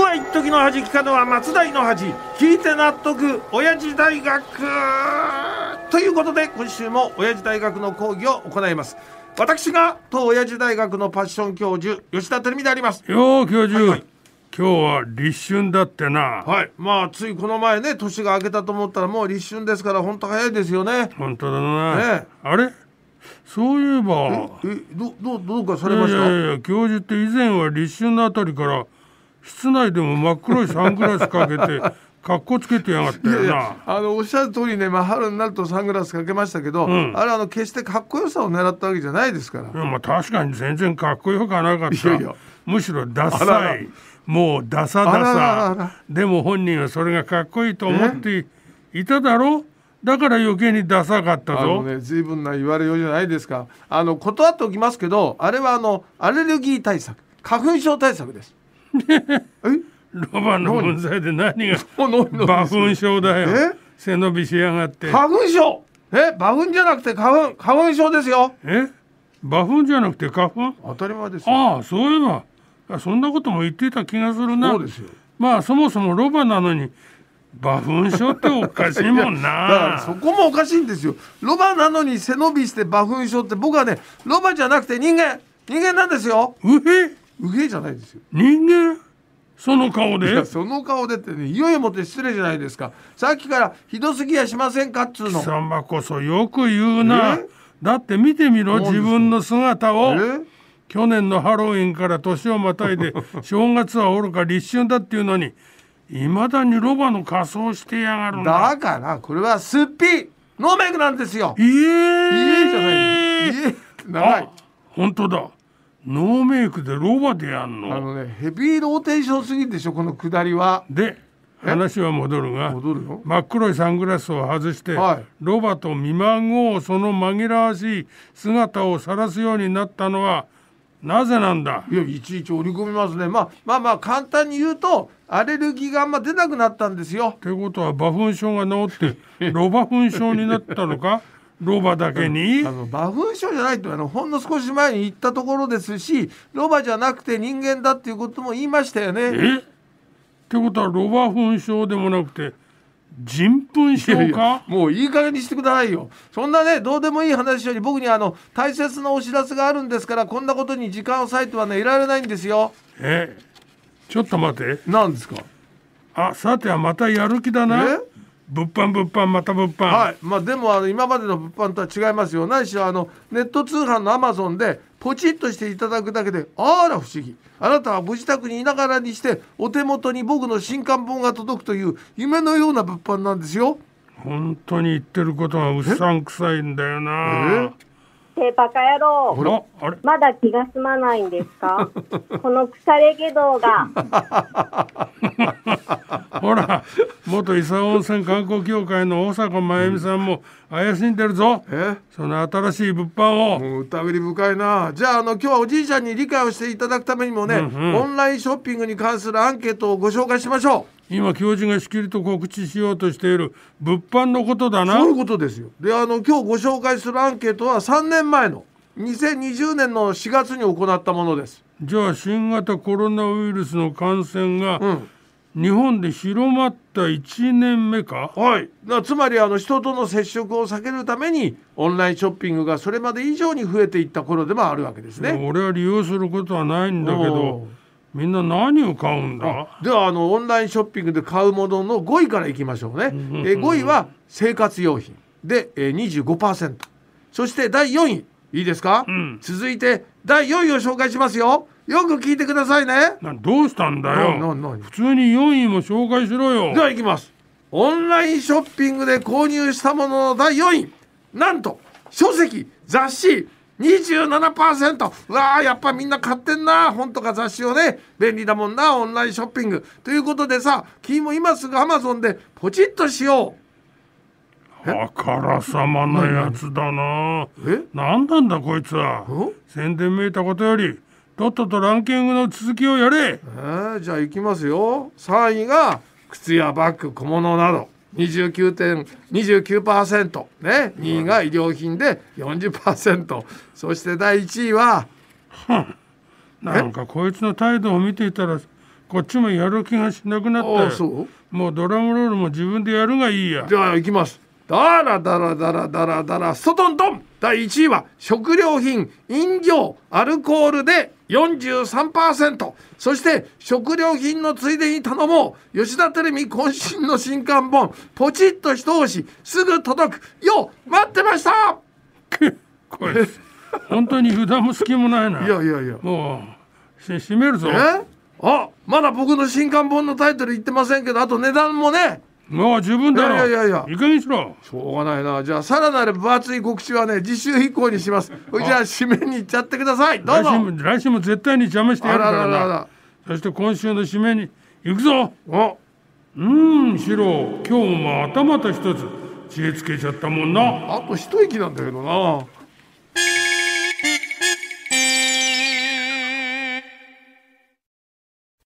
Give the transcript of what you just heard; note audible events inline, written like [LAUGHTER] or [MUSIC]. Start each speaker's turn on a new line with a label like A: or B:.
A: は一時の恥聞かぬは松代の恥聞いて納得。親父大学。ということで今週も親父大学の講義を行います。私が当親父大学のパッション教授吉田照美であります。
B: よう教授、はい。はい、今日は立春だってな。
A: はい。まあついこの前ね年が明けたと思ったらもう立春ですから本当早いですよね。
B: 本当だな、ね、あれ？そういえば。
A: えどどどうかされました？
B: いやいや教授って以前は立春のあたりから室内でも真っ黒いサングラスかけて [LAUGHS] 格好つけてやがったよな。
A: あのおっしゃる通りね、まあ、春になるとサングラスかけましたけど、うん、あれあの決してかっこよさを狙ったわけじゃないですから。い
B: やまあ確かに全然かっこよくなかった。むしろダサい。もうダサダサ。でも本人はそれがかっこいいと思っていただろう？だから余計にダサかったぞ。あの
A: ね、随分な言われようじゃないですか。あの断っておきますけど、あれはあのアレルギー対策、花粉症対策です。
B: え？ロバの粉砕で何が花粉症だよ。背伸びしやがって。
A: 花粉症？え？花粉じゃなくて花粉花粉症ですよ。
B: え？花粉じゃなくて花粉？
A: 当たり前です
B: ああ、そういえば。そんなことも言ってた気がするな。
A: そうですよ。
B: まあそもそもロバなのに花粉症っておかしいもんな [LAUGHS]
A: そこもおかしいんですよロバなのに背伸びして花粉症って僕はねロバじゃなくて人間人間なんですよ
B: うへ？
A: うへじゃないですよ。
B: 人間？その顔で？
A: その顔でってねいよいよもって失礼じゃないですか。さっきからひどすぎやしませんかっつうの。貴
B: 様こそよく言うな。だって見てみろ自分の姿を。去年のハロウィンから年をまたいで [LAUGHS] 正月はおろか立春だっていうのにいまだにロバの仮装してやがる
A: だ。からこれはすっぴノーメイクなんですよ。
B: いえい
A: えじゃないいえ。長い。
B: 本当だノーメイクでロバでやんの？
A: あのねヘビーローテーションすぎでしょこの下りは。
B: で話は戻るが
A: 戻るよ。
B: 真っ黒いサングラスを外して、はい、ロバと見まごうその紛らわしい姿を晒すようになったのはなぜなんだ？
A: いやいちいち織り込みますね、まあ、まあまあ簡単に言うとアレルギーがあんま出なくなったんですよ。
B: ってことは馬粉症が治って [LAUGHS] ロバ粉症になったのか？ロバだけに？
A: あの馬粉症じゃないとあのほんの少し前に言ったところですしロバじゃなくて人間だっていうことも言いましたよね。
B: え？ってことはロバ粉症でもなくて人糞症か？
A: もういい加減にしてくださいよ。そんなねどうでもいい話より僕にあの大切なお知らせがあるんですからこんなことに時間を割いてはねいられないんですよ。
B: え？ちょっと待って。
A: 何ですか？
B: あさてはまたやる気だな物販物販また物販。
A: はい。まあでもあの今までの物販とは違いますよ。ないしはあのネット通販のアマゾンでポチッとしていただくだけであら不思議。あなたはご自宅にいながらにしてお手元に僕の新刊本が届くという夢のような物販なんですよ。
B: 本当に言ってることがうさんくさいんだよな。
C: え？バカ野郎。まだ気が済まないんですか？[LAUGHS] この腐れ下道が [LAUGHS]
B: ほら元伊佐温泉観光協会の大阪真由美さんも怪しんでるぞ、え？その新しい物販を。
A: もう疑り深いな。じゃああの今日はおじいちゃんに理解をしていただくためにもね、うんうん、オンラインショッピングに関するアンケートをご紹介しましょ
B: う。今教授がしきりと告知しようとしている物販のことだな。
A: そういうことですよ。であの今日ご紹介するアンケートは3年前の2020年の4月に行ったものです。
B: じゃあ新型コロナウイルスの感染が、うん日本で広まった1年目か？
A: はい。つまりあの人との接触を避けるためにオンラインショッピングがそれまで以上に増えていった頃でもあるわけですね。
B: 俺は利用することはないんだけどみんな何を買うんだ？
A: ではあのオンラインショッピングで買うものの5位からいきましょうね、え5位は生活用品。で、えー、25%そして第4位。いいですか、うん、続いて第4位を紹介しますよよく聞いてくださいね。
B: どうしたんだよ。普通に4位も紹介しろよ。
A: ではいきます。オンラインショッピングで購入したものの第4位。なんと書籍雑誌27%うわーやっぱみんな買ってんな。本とか雑誌をね。便利だもんなオンラインショッピング。ということでさ君も今すぐアマゾンでポチッとしよ
B: う。あからさまなやつだな。え？何なんだこいつは。宣伝めいたことよりとっととランキングの続きをやれ、
A: えー、じゃあいきますよ。3位が靴やバッグ小物など。29.29%ね。2位が衣料品で40%そして第1位は
B: なんかこいつの態度を見ていたらこっちもやる気がしなくなったよもうドラムロールも自分でやるがいいや。
A: じゃあ行きます。ダラダラダラダラダラストトントン第1位は食料品飲料アルコールで43%そして食料品のついでに頼もう。吉田テレビ渾身の新刊本。ポチッと一押し。すぐ届く。よ待ってました。[LAUGHS]
B: これ本当に油断も隙もないな。い
A: やいやいや。
B: もうし閉めるぞ。
A: え？あまだ僕の新刊本のタイトル言ってませんけどあと値段もね
B: もう十分だろ。
A: いやいやいや。
B: いかにしろ。
A: しょうがないな。じゃあさらなる分厚い告知はね次週以降にします。じゃあ締めに行っちゃってください。どうぞ。
B: 来週も来週も絶対に邪魔してやるからな。そして今週の締めに行くぞ。
A: お。
B: うんシロ今日もまたまた一つ知恵つけちゃったもんな。
A: あと一息なんだけどな